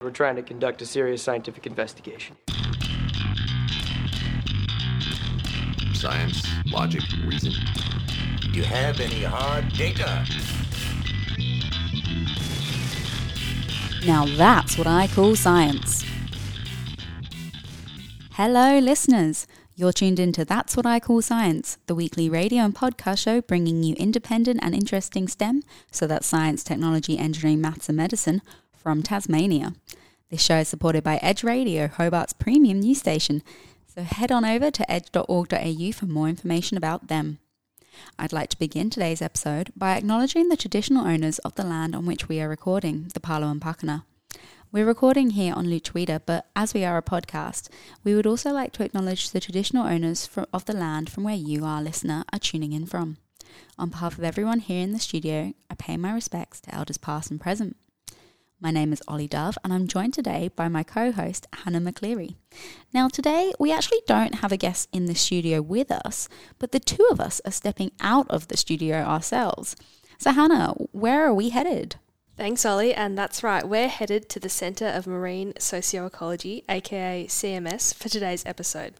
We're trying to conduct a serious scientific investigation. Science, logic, reason. Do you have any hard data? Now that's what I call science. Hello, listeners. You're tuned into That's What I Call Science, the weekly radio and podcast show bringing you independent and interesting STEM, so that's science, technology, engineering, maths, and medicine, from Tasmania. This show is supported by Edge Radio, Hobart's premium news station. So head on over to edge.org.au for more information about them. I'd like to begin today's episode by acknowledging the traditional owners of the land on which we are recording, the Palawa and Pakana. We're recording here on Lutruwita, but as we are a podcast, we would also like to acknowledge the traditional owners of the land from where you, our listener, are tuning in from. On behalf of everyone here in the studio, I pay my respects to elders past and present. My name is Olly Dove, and I'm joined today by my co host, Hannah McCleary. Now, today we actually don't have a guest in the studio with us, but the two of us are stepping out of the studio ourselves. So, Hannah, where are we headed? Thanks, Ollie, and that's right. We're headed to the Centre of Marine Socioecology, aka CMS, for today's episode.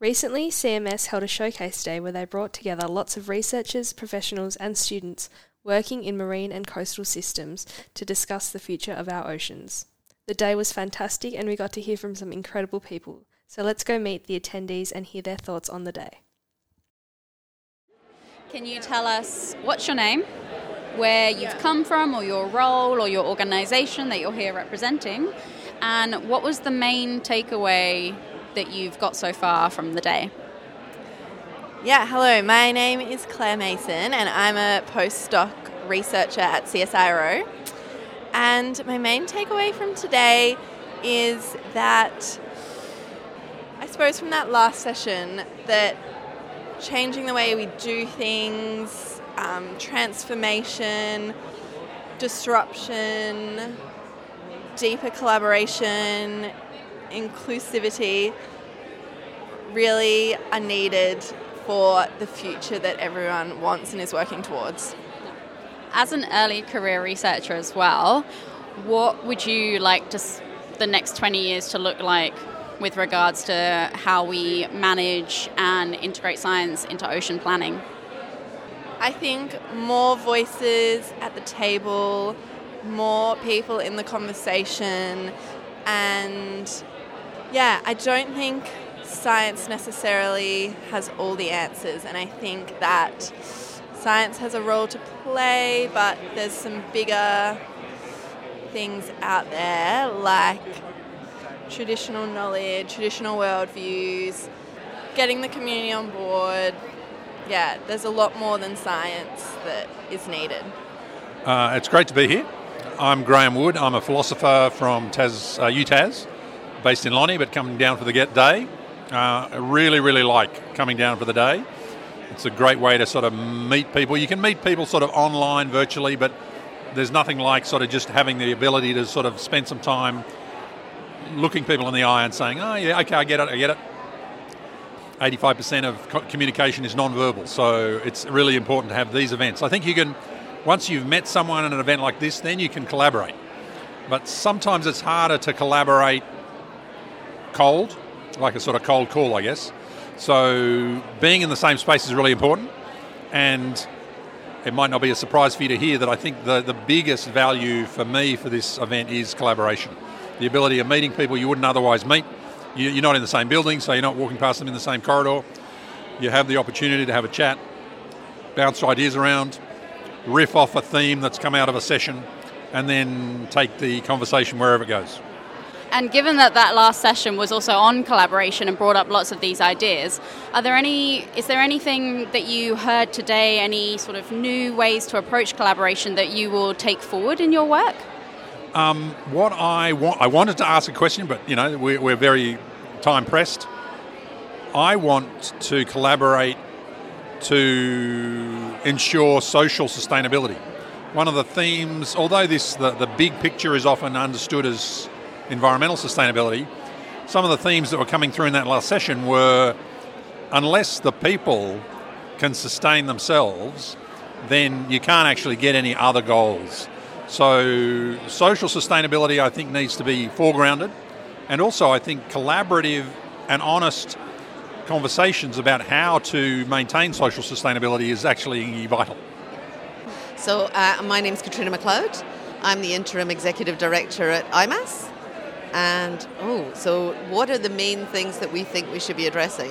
Recently, CMS held a showcase day where they brought together lots of researchers, professionals, and students working in marine and coastal systems to discuss the future of our oceans. The day was fantastic and we got to hear from some incredible people. So let's go meet the attendees and hear their thoughts on the day. Can you tell us what's your name, where you've come from, or your role, or your organisation that you're here representing, and what was the main takeaway that you've got so far from the day? Yeah, hello. My name is Claire Mason, and I'm a postdoc researcher at CSIRO. And my main takeaway from today is that I suppose from that last session that changing the way we do things, um, transformation, disruption, deeper collaboration, inclusivity really are needed for the future that everyone wants and is working towards. As an early career researcher as well, what would you like to the next 20 years to look like with regards to how we manage and integrate science into ocean planning? I think more voices at the table, more people in the conversation, and yeah, I don't think science necessarily has all the answers, and I think that science has a role to play, but there's some bigger things out there like traditional knowledge, traditional worldviews, getting the community on board. Yeah, there's a lot more than science that is needed. Uh, it's great to be here. I'm Graham Wood. I'm a philosopher from Tas, uh, UTAS, based in Lonnie, but coming down for the Get Day. Uh, really, really like coming down for the day. It's a great way to sort of meet people. You can meet people sort of online, virtually, but there's nothing like sort of just having the ability to sort of spend some time looking people in the eye and saying, oh, yeah, okay, I get it, I get it. 85% of communication is non-verbal, so it's really important to have these events. I think you can, once you've met someone at an event like this, then you can collaborate. But sometimes it's harder to collaborate cold like a sort of cold call, I guess. So being in the same space is really important, and it might not be a surprise for you to hear that I think the, the biggest value for me for this event is collaboration. The ability of meeting people you wouldn't otherwise meet. You, you're not in the same building, so you're not walking past them in the same corridor. You have the opportunity to have a chat, bounce ideas around, riff off a theme that's come out of a session, and then take the conversation wherever it goes. And given that that last session was also on collaboration and brought up lots of these ideas, are there any? Is there anything that you heard today? Any sort of new ways to approach collaboration that you will take forward in your work? Um, what I want, I wanted to ask a question, but you know we're, we're very time pressed. I want to collaborate to ensure social sustainability. One of the themes, although this the, the big picture is often understood as environmental sustainability, some of the themes that were coming through in that last session were unless the people can sustain themselves, then you can't actually get any other goals. So, social sustainability, I think, needs to be foregrounded. And also, I think collaborative and honest conversations about how to maintain social sustainability is actually vital. So, uh, my name is Katrina McLeod. I'm the interim executive director at IMAS. And, oh, so what are the main things that we think we should be addressing?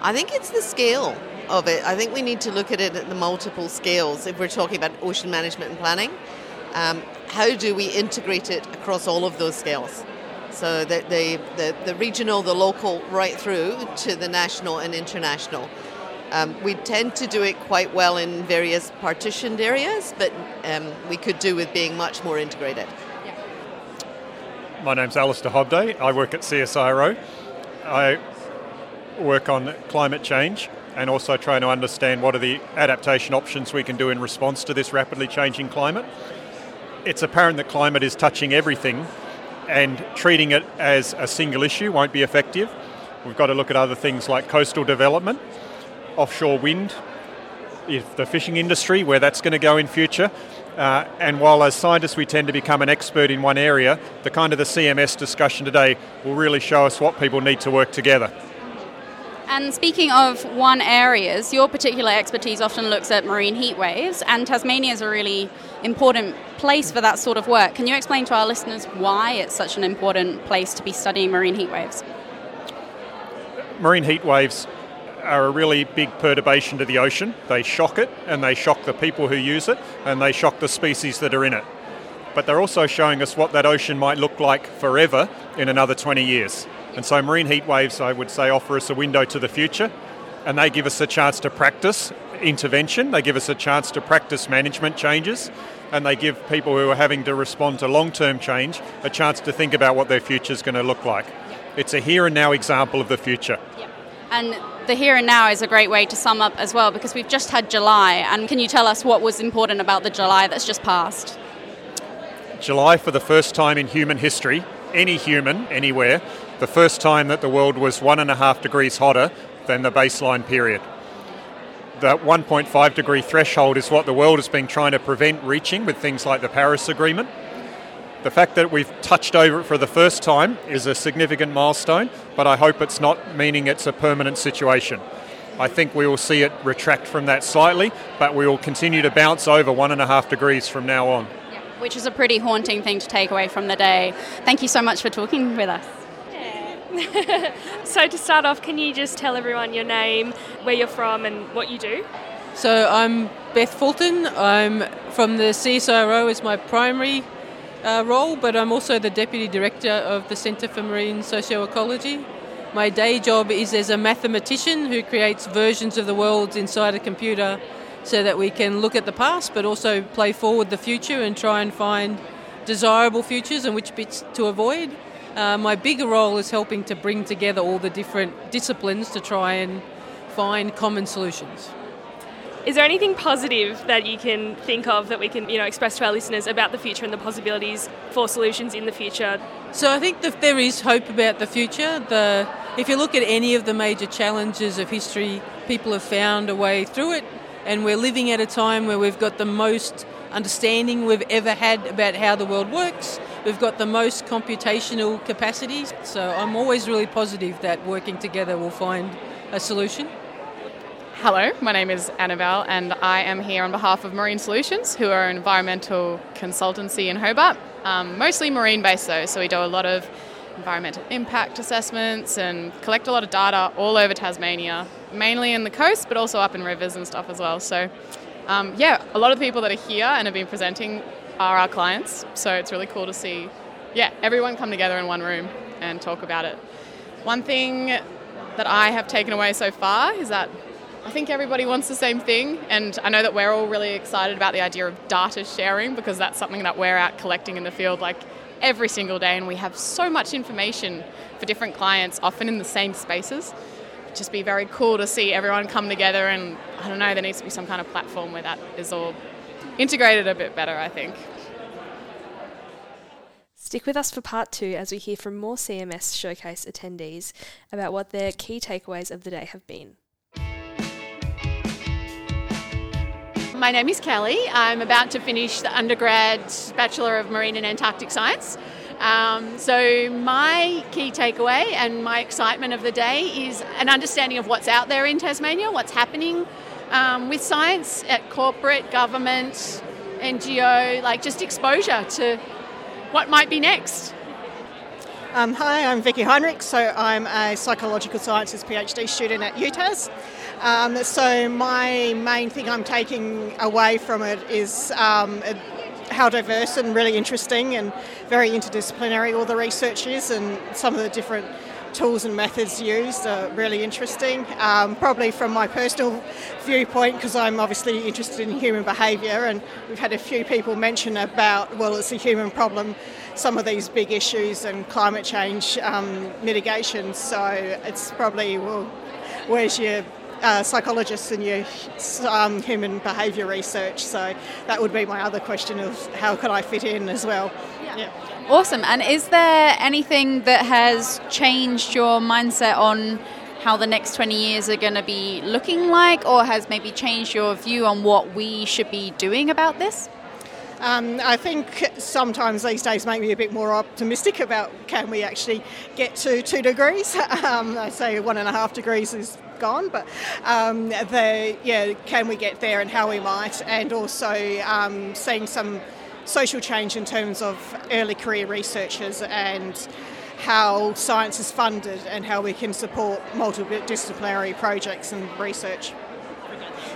I think it's the scale of it. I think we need to look at it at the multiple scales if we're talking about ocean management and planning. Um, how do we integrate it across all of those scales? So the, the, the, the, regional, the local, right through to the national and international. Um, we tend to do it quite well in various partitioned areas, but um, we could do with being much more integrated. My name's Alistair Hobday. I work at CSIRO. I work on climate change and also trying to understand what are the adaptation options we can do in response to this rapidly changing climate. It's apparent that climate is touching everything and treating it as a single issue won't be effective. We've got to look at other things like coastal development, offshore wind, if the fishing industry, where that's going to go in future. Uh, and while as scientists we tend to become an expert in one area, the kind of the CMS discussion today will really show us what people need to work together. And speaking of one areas, your particular expertise often looks at marine heat waves, and Tasmania is a really important place for that sort of work. Can you explain to our listeners why it's such an important place to be studying marine heat waves? Marine heat waves are a really big perturbation to the ocean. They shock it, and they shock the people who use it, and they shock the species that are in it. But they're also showing us what that ocean might look like forever in another 20 years. And so marine heat waves, I would say, offer us a window to the future, and they give us a chance to practice intervention, they give us a chance to practice management changes, and they give people who are having to respond to long term change a chance to think about what their future is going to look like. It's a here and now example of the future. And the here and now is a great way to sum up as well because we've just had July. And can you tell us what was important about the July that's just passed? July, for the first time in human history, any human, anywhere, the first time that the world was one and a half degrees hotter than the baseline period. That 1.5 degree threshold is what the world has been trying to prevent reaching with things like the Paris Agreement. The fact that we've touched over it for the first time is a significant milestone, but I hope it's not meaning it's a permanent situation. I think we will see it retract from that slightly, but we will continue to bounce over one and a half degrees from now on. Which is a pretty haunting thing to take away from the day. Thank you so much for talking with us. so to start off, can you just tell everyone your name, where you're from, and what you do? So I'm Beth Fulton. I'm from the CSIRO as my primary uh, role, but I'm also the deputy director of the Centre for Marine Socioecology. My day job is as a mathematician who creates versions of the world inside a computer so that we can look at the past but also play forward the future and try and find desirable futures and which bits to avoid. Uh, my bigger role is helping to bring together all the different disciplines to try and find common solutions. Is there anything positive that you can think of that we can, you know, express to our listeners about the future and the possibilities for solutions in the future? So I think that there is hope about the future. The if you look at any of the major challenges of history, people have found a way through it, and we're living at a time where we've got the most understanding we've ever had about how the world works. We've got the most computational capacity, so I'm always really positive that working together will find a solution. Hello, my name is Annabelle, and I am here on behalf of Marine Solutions, who are an environmental consultancy in Hobart, um, mostly marine based though, so we do a lot of environmental impact assessments and collect a lot of data all over Tasmania, mainly in the coast, but also up in rivers and stuff as well. So um, yeah, a lot of the people that are here and have been presenting are our clients, so it's really cool to see, yeah, everyone come together in one room and talk about it. One thing that I have taken away so far is that I think everybody wants the same thing, and I know that we're all really excited about the idea of data sharing because that's something that we're out collecting in the field like every single day, and we have so much information for different clients, often in the same spaces It'd just be very cool to see everyone come together and I don't know, there needs to be some kind of platform where that is all integrated a bit better, I think. Stick with us for part two as we hear from more CMS showcase attendees about what their key takeaways of the day have been. My name is Kelly. I'm about to finish the undergrad Bachelor of Marine and Antarctic Science. Um, so, my key takeaway and my excitement of the day is an understanding of what's out there in Tasmania, what's happening um, with science at corporate, government, NGO, like just exposure to what might be next. Um, hi, I'm Vicky Heinrich. So I'm a psychological sciences PhD student at UTAS. Um, so my main thing I'm taking away from it is um, how diverse and really interesting and very interdisciplinary all the research is, and some of the different tools and methods used are really interesting. Um, probably from my personal viewpoint, because I'm obviously interested in human behaviour, and we've had a few people mention about, well, it's a human problem, some of these big issues and climate change um, mitigation. So it's probably, well, where's your uh, psychologists and your um, human behaviour research. So that would be my other question of how can I fit in as well. Yeah. yeah. Awesome. And is there anything that has changed your mindset on how the next 20 years are going to be looking like, or has maybe changed your view on what we should be doing about this? Um, I think sometimes these days make me a bit more optimistic about can we actually get to two degrees. Um, I say one and a half degrees is gone, but um, the, yeah, can we get there and how we might, and also um, seeing some social change in terms of early career researchers and how science is funded and how we can support multidisciplinary projects and research.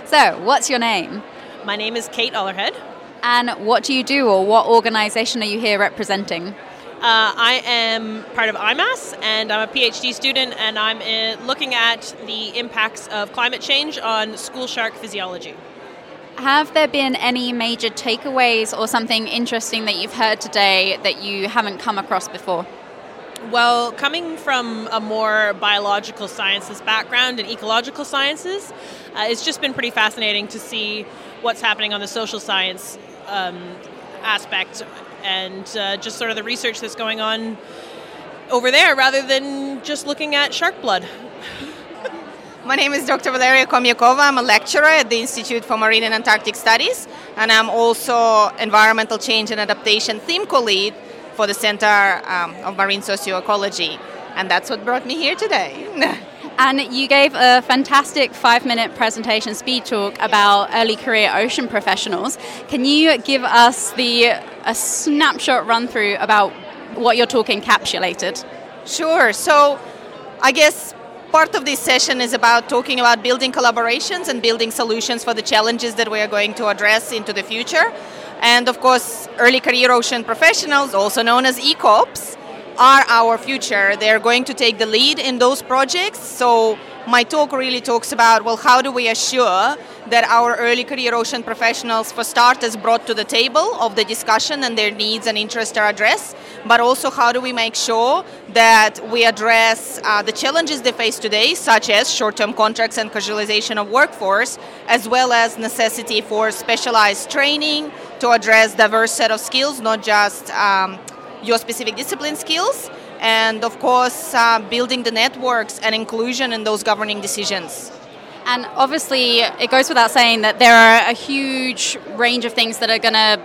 So, what's your name? My name is Kate Ollerhead. And what do you do, or what organisation are you here representing? Uh, I am part of IMAS, and I'm a PhD student, and I'm uh, looking at the impacts of climate change on school shark physiology. Have there been any major takeaways or something interesting that you've heard today that you haven't come across before? Well, coming from a more biological sciences background and ecological sciences, uh, it's just been pretty fascinating to see what's happening on the social science um, aspect and uh, just sort of the research that's going on over there rather than just looking at shark blood. My name is Dr. Valeria Komyakova. I'm a lecturer at the Institute for Marine and Antarctic Studies, and I'm also Environmental Change and Adaptation theme co-lead for the Center um, of Marine Socioecology. And that's what brought me here today. And you gave a fantastic five minute presentation speed talk about early career ocean professionals. Can you give us the a snapshot run through about what your talk encapsulated? Sure. So I guess part of this session is about talking about building collaborations and building solutions for the challenges that we are going to address into the future. And of course, early career ocean professionals, also known as ECOPs, are our future. They're going to take the lead in those projects. So my talk really talks about well, how do we assure that our early career ocean professionals, for starters, brought to the table of the discussion and their needs and interests are addressed, but also how do we make sure that we address uh, the challenges they face today, such as short-term contracts and casualization of workforce, as well as necessity for specialized training to address diverse set of skills, not just um, your specific discipline skills, and of course, uh, building the networks and inclusion in those governing decisions. And obviously, it goes without saying that there are a huge range of things that are going to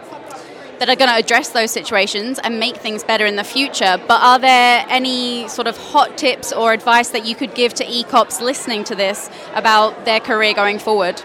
that are going to address those situations and make things better in the future. But are there any sort of hot tips or advice that you could give to ECOPs listening to this about their career going forward?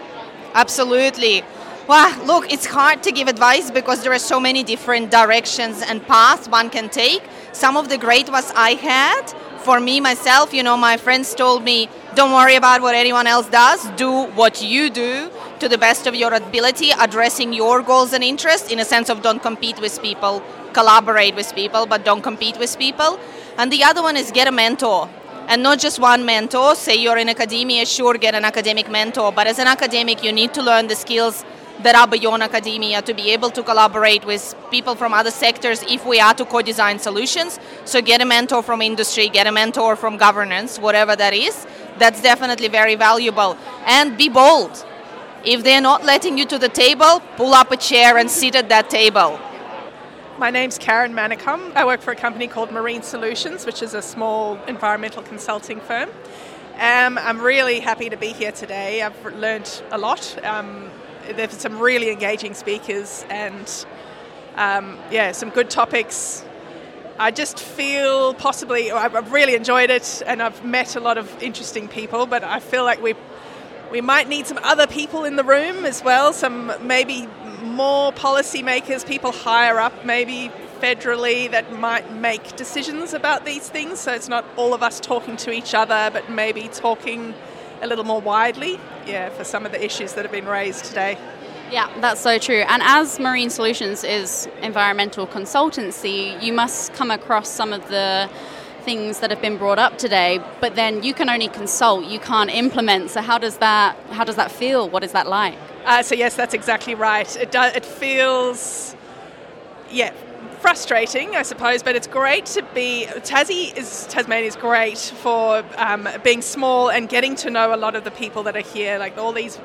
Absolutely. Well, look, it's hard to give advice because there are so many different directions and paths one can take. Some of the great ones I had, for me myself, you know, my friends told me, don't worry about what anyone else does, do what you do to the best of your ability, addressing your goals and interests in a sense of don't compete with people, collaborate with people, but don't compete with people. And the other one is get a mentor and not just one mentor. Say you're in academia, sure, get an academic mentor, but as an academic, you need to learn the skills that are beyond academia to be able to collaborate with people from other sectors if we are to co-design solutions. So get a mentor from industry, get a mentor from governance, whatever that is. That's definitely very valuable. And be bold. If they're not letting you to the table, pull up a chair and sit at that table. My name's Karen Manicum. I work for a company called Marine Solutions, which is a small environmental consulting firm. Um, I'm really happy to be here today. I've learned a lot. Um, there's some really engaging speakers and um, yeah, some good topics. I just feel possibly I've really enjoyed it, and I've met a lot of interesting people. But I feel like we we might need some other people in the room as well. Some maybe more policymakers, people higher up, maybe federally, that might make decisions about these things. So it's not all of us talking to each other, but maybe talking a little more widely. Yeah, for some of the issues that have been raised today. Yeah, that's so true. And as Marine Solutions is environmental consultancy, you must come across some of the things that have been brought up today, but then you can only consult, you can't implement. So how does that how does that feel? What is that like? Uh, so yes, that's exactly right. It does. It feels, yeah, frustrating, I suppose, but it's great to be. Tassie is Tasmania is great for um, being small and getting to know a lot of the people that are here. Like all these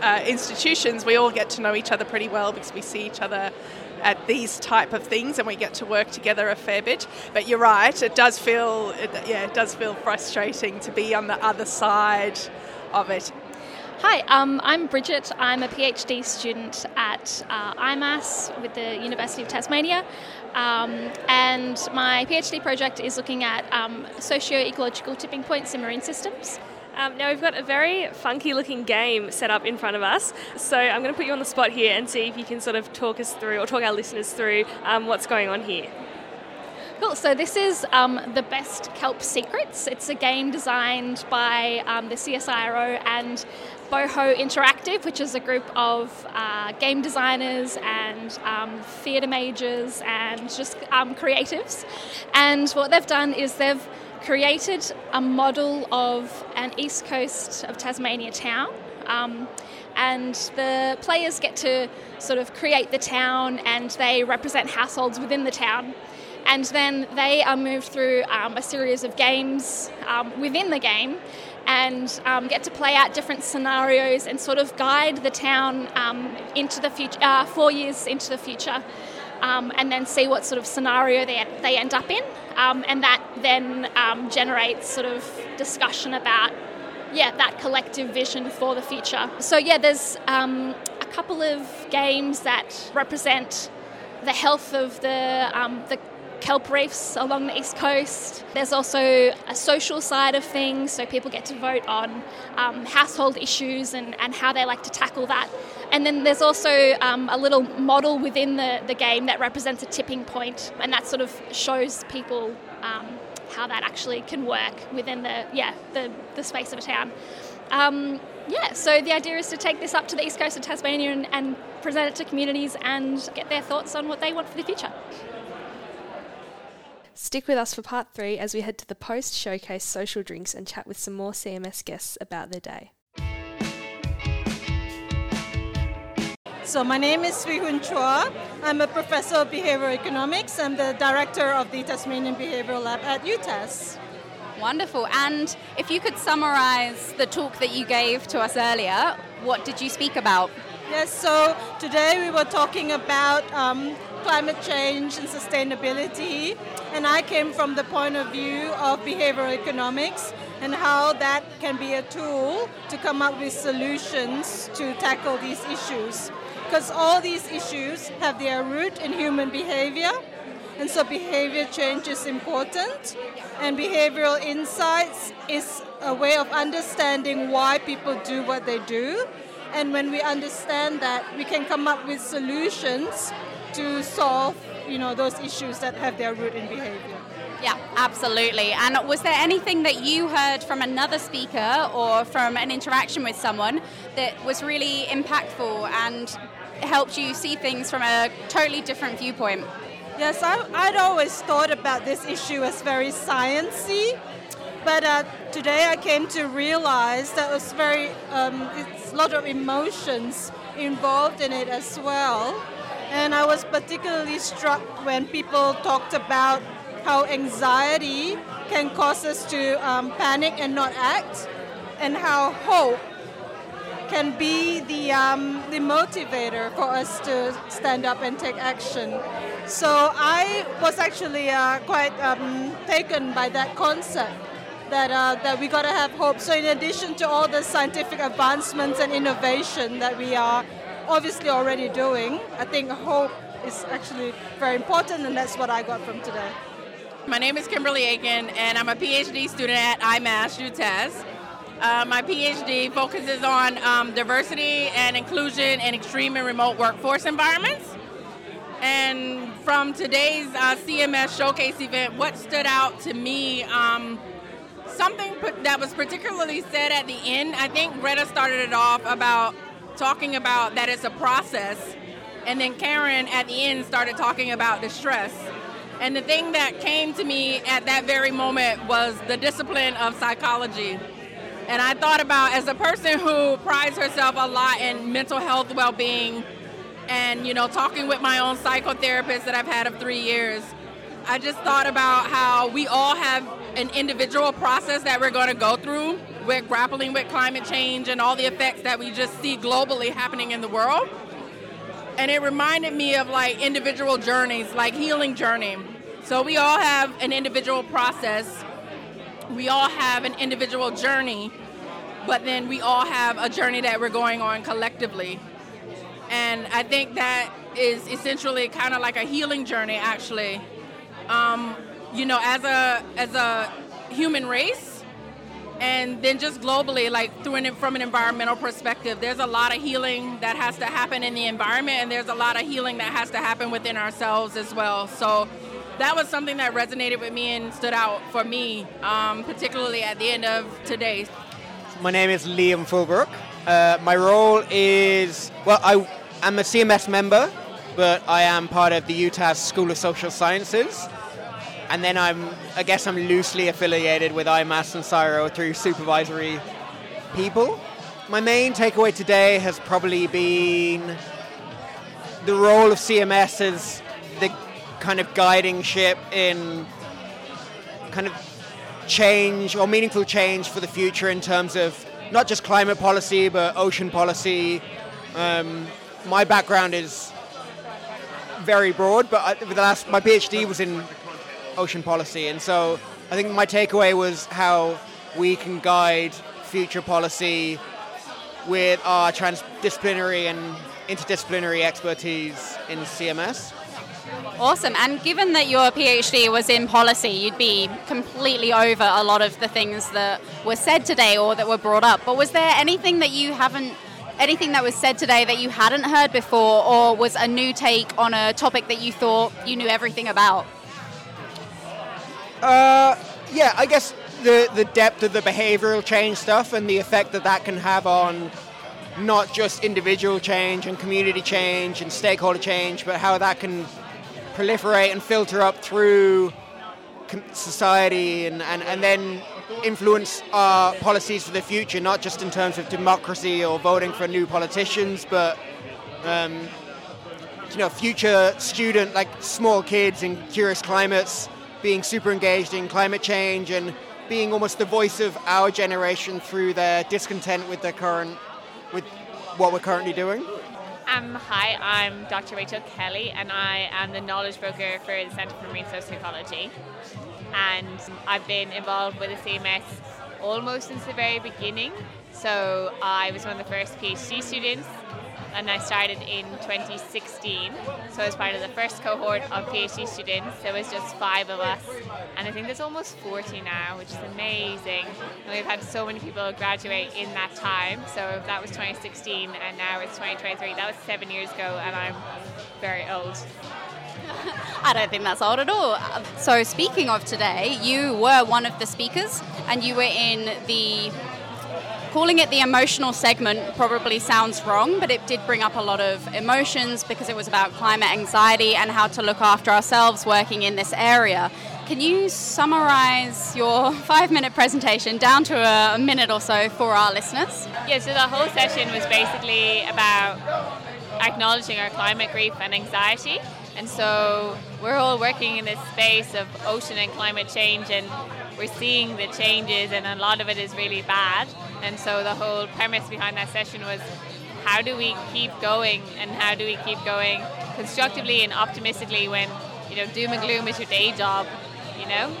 uh, institutions, we all get to know each other pretty well because we see each other at these type of things and we get to work together a fair bit. But you're right, it does feel, it, yeah, it does feel frustrating to be on the other side of it. Hi, um, I'm Bridget. I'm a PhD student at uh, IMAS with the University of Tasmania. Um, and my PhD project is looking at um, socio ecological tipping points in marine systems. Um, now we've got a very funky looking game set up in front of us. So I'm going to put you on the spot here and see if you can sort of talk us through or talk our listeners through um, what's going on here. Cool. So this is um, the best kelp secrets. It's a game designed by um, the CSIRO and Boho Interactive, which is a group of uh, game designers and um, theatre majors and just um, creatives. And what they've done is they've created a model of an east coast of Tasmania town. Um, and the players get to sort of create the town and they represent households within the town. And then they are moved through um, a series of games um, within the game and um, get to play out different scenarios and sort of guide the town um, into the future, uh, four years into the future um, and then see what sort of scenario they, they end up in. Um, and that then generates sort of discussion about, yeah, that collective vision for the future. So, yeah, there's a couple of games that represent the health of the, um, the kelp reefs along the east coast. There's also a social side of things, so people get to vote on um, household issues and, and how they like to tackle that. And then there's also um, a little model within the, the game that represents a tipping point, and that sort of shows people um, how that actually can work within the yeah the, the space of a town. Um, yeah, so the idea is to take this up to the east coast of Tasmania and, and present it to communities and get their thoughts on what they want for the future. Stick with us for part three as we head to the post showcase social drinks and chat with some more CMS guests about their day. So my name is Swee-Hoon Chua. I'm a professor of behavioral economics. I'm the director of the Tasmanian Behavioral Lab at UTAS. Wonderful. And if you could summarize the talk that you gave to us earlier, what did you speak about? Yes, so today we were talking about um, climate change and sustainability, and I came from the point of view of behavioral economics and how that can be a tool to come up with solutions to tackle these issues because all these issues have their root in human behavior. And so behavior change is important. And behavioral insights is a way of understanding why people do what they do. And when we understand that, we can come up with solutions to solve, you know, those issues that have their root in behavior. Yeah, absolutely. And was there anything that you heard from another speaker or from an interaction with someone that was really impactful and helped you see things from a totally different viewpoint? Yes, I, would always thought about this issue as very sciencey, but uh, today I came to realize that it's very um, it's a lot of emotions involved in it as well. And I was particularly struck when people talked about how anxiety can cause us to um, panic and not act, and how hope can be the, um, the motivator for us to stand up and take action. So I was actually uh, quite um, taken by that concept that, uh, that we got to have hope. So in addition to all the scientific advancements and innovation that we are obviously already doing. I think hope is actually very important, and that's what I got from today. My name is Kimberly Aiken, and I'm a PhD student at IMAS UTAS. Uh, my PhD focuses on um, diversity and inclusion in extreme and remote workforce environments. And from today's uh, CMS Showcase event, what stood out to me, um, something that was particularly said at the end, I think Greta started it off about talking about that it's a process. And then Karen at the end started talking about distress. And the thing that came to me at that very moment was the discipline of psychology. And I thought about as a person who prides herself a lot in mental health well being and, you know, talking with my own psychotherapist that I've had of three years, I just thought about how we all have an individual process that we're going to go through with grappling with climate change and all the effects that we just see globally happening in the world. And it reminded me of like individual journeys, like healing journey. So we all have an individual process. We all have an individual journey, but then we all have a journey that we're going on collectively. And I think that is essentially kind of like a healing journey, actually. Um, you know, as a as a human race, and then just globally, like through an, from an environmental perspective, there's a lot of healing that has to happen in the environment, and there's a lot of healing that has to happen within ourselves as well. So that was something that resonated with me and stood out for me, um, particularly at the end of today. My name is Liam Fulbrook. Uh, my role is well, I am a CMS member, but I am part of the UTAS School of Social Sciences and then I'm I guess I'm loosely affiliated with IMAS and CSIRO through supervisory people. My main takeaway today has probably been the role of CMS as the kind of guiding ship in kind of change or meaningful change for the future in terms of not just climate policy but ocean policy. Um, my background is very broad, but I, the last my PhD was in ocean policy. And so I think my takeaway was how we can guide future policy with our transdisciplinary and interdisciplinary expertise in CMS. Awesome. And given that your PhD was in policy, you'd be completely over a lot of the things that were said today or that were brought up. But was there anything that you haven't, anything that was said today that you hadn't heard before, or was a new take on a topic that you thought you knew everything about? Uh, yeah, I guess the the depth of the behavioral change stuff and the effect that that can have on not just individual change and community change and stakeholder change, but how that can proliferate and filter up through society and, and, and then influence our policies for the future, not just in terms of democracy or voting for new politicians, but um, you know, future student, like small kids in curious climates being super engaged in climate change and being almost the voice of our generation through their discontent with the current with what we're currently doing. Um, hi, I'm Dr. Rachel Kelly, and I am the knowledge broker for the Centre for Marine Socioecology. And I've been involved with the CMS almost since the very beginning. So I was one of the first PhD students and I started in 2016. So I was part of the first cohort of PhD students. There was just five of us, and I think there's almost 40 now, which is amazing. And we've had so many people graduate in that time. So that was 2016, and now it's 2023. That was seven years ago, and I'm very old. I don't think that's old at all. So, speaking of today, you were one of the speakers and you were in the calling it the emotional segment probably sounds wrong, but it did bring up a lot of emotions because it was about climate anxiety and how to look after ourselves working in this area. Can you summarize your five minute presentation down to a minute or so for our listeners? Yeah, so the whole session was basically about acknowledging our climate grief and anxiety. And so we're all working in this space of ocean and climate change, and we're seeing the changes, and a lot of it is really bad. And so the whole premise behind that session was how do we keep going and how do we keep going constructively and optimistically when, you know, doom and gloom is your day job, you know?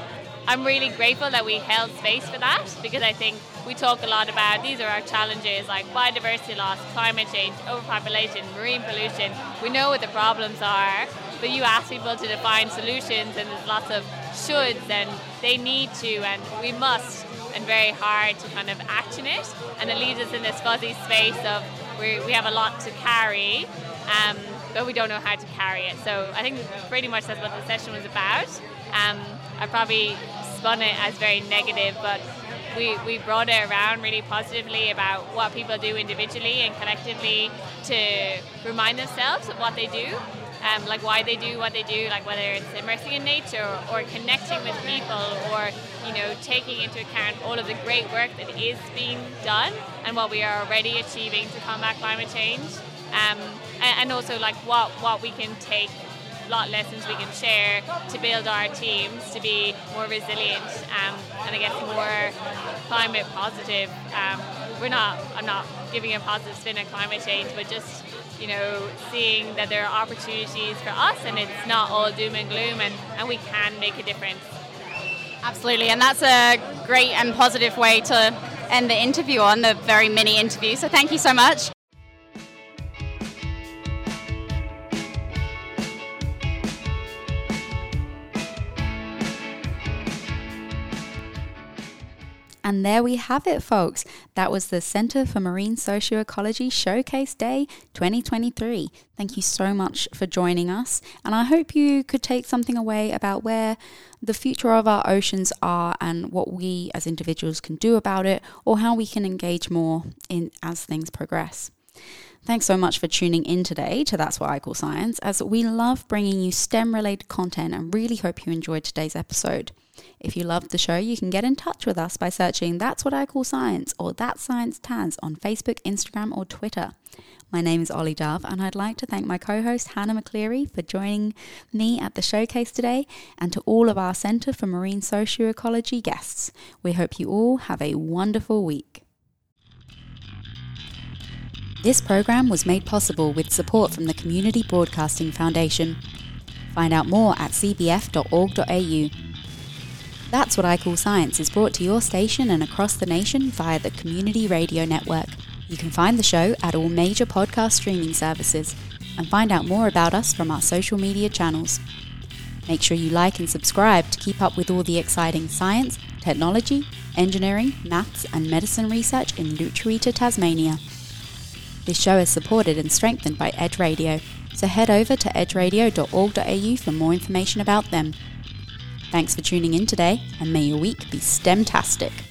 I'm really grateful that we held space for that because I think we talk a lot about these are our challenges like biodiversity loss, climate change, overpopulation, marine pollution. We know what the problems are, but you ask people to define solutions and there's lots of shoulds and they need to and we must and very hard to kind of action it. And it leaves us in this fuzzy space of we we have a lot to carry um, but we don't know how to carry it. So I think pretty much that's what the session was about. Um, I probably spun it as very negative but we, we brought it around really positively about what people do individually and collectively to remind themselves of what they do um, like why they do what they do, like whether it's immersing in nature or, connecting with people or you know taking into account all of the great work that is being done and what we are already achieving to combat climate change, um, and, also like what what we can take lot lessons we can share to build our teams to be more resilient um, and I guess more climate positive. Um, we're not, I'm not giving a positive spin on climate change, but just you know, seeing that there are opportunities for us and it's not all doom and gloom and, and we can make a difference. Absolutely, and that's a great and positive way to end the interview on, the very mini interview. So thank you so much. And there we have it, folks. That was the Centre for Marine Socioecology Showcase Day 2023. Thank you so much for joining us. And I hope you could take something away about where the future of our oceans are and what we as individuals can do about it or how we can engage more in as things progress. Thanks so much for tuning in today to That's What I Call Science, as we love bringing you STEM related content and really hope you enjoyed today's episode. If you loved the show, you can get in touch with us by searching That's What I Call Science or That Science Taz on Facebook, Instagram, or Twitter. My name is Olly Dove, and I'd like to thank my co host Hannah McCleary for joining me at the showcase today, and to all of our Centre for Marine Socioecology guests. We hope you all have a wonderful week. This program was made possible with support from the Community Broadcasting Foundation. Find out more at cbf.org.au. That's What I Call Science is brought to your station and across the nation via the Community Radio Network. You can find the show at all major podcast streaming services and find out more about us from our social media channels. Make sure you like and subscribe to keep up with all the exciting science, technology, engineering, maths, and medicine research in Lutruwita, Tasmania. This show is supported and strengthened by Edge Radio, so head over to edgeradio.org.au for more information about them. Thanks for tuning in today, and may your week be STEMtastic.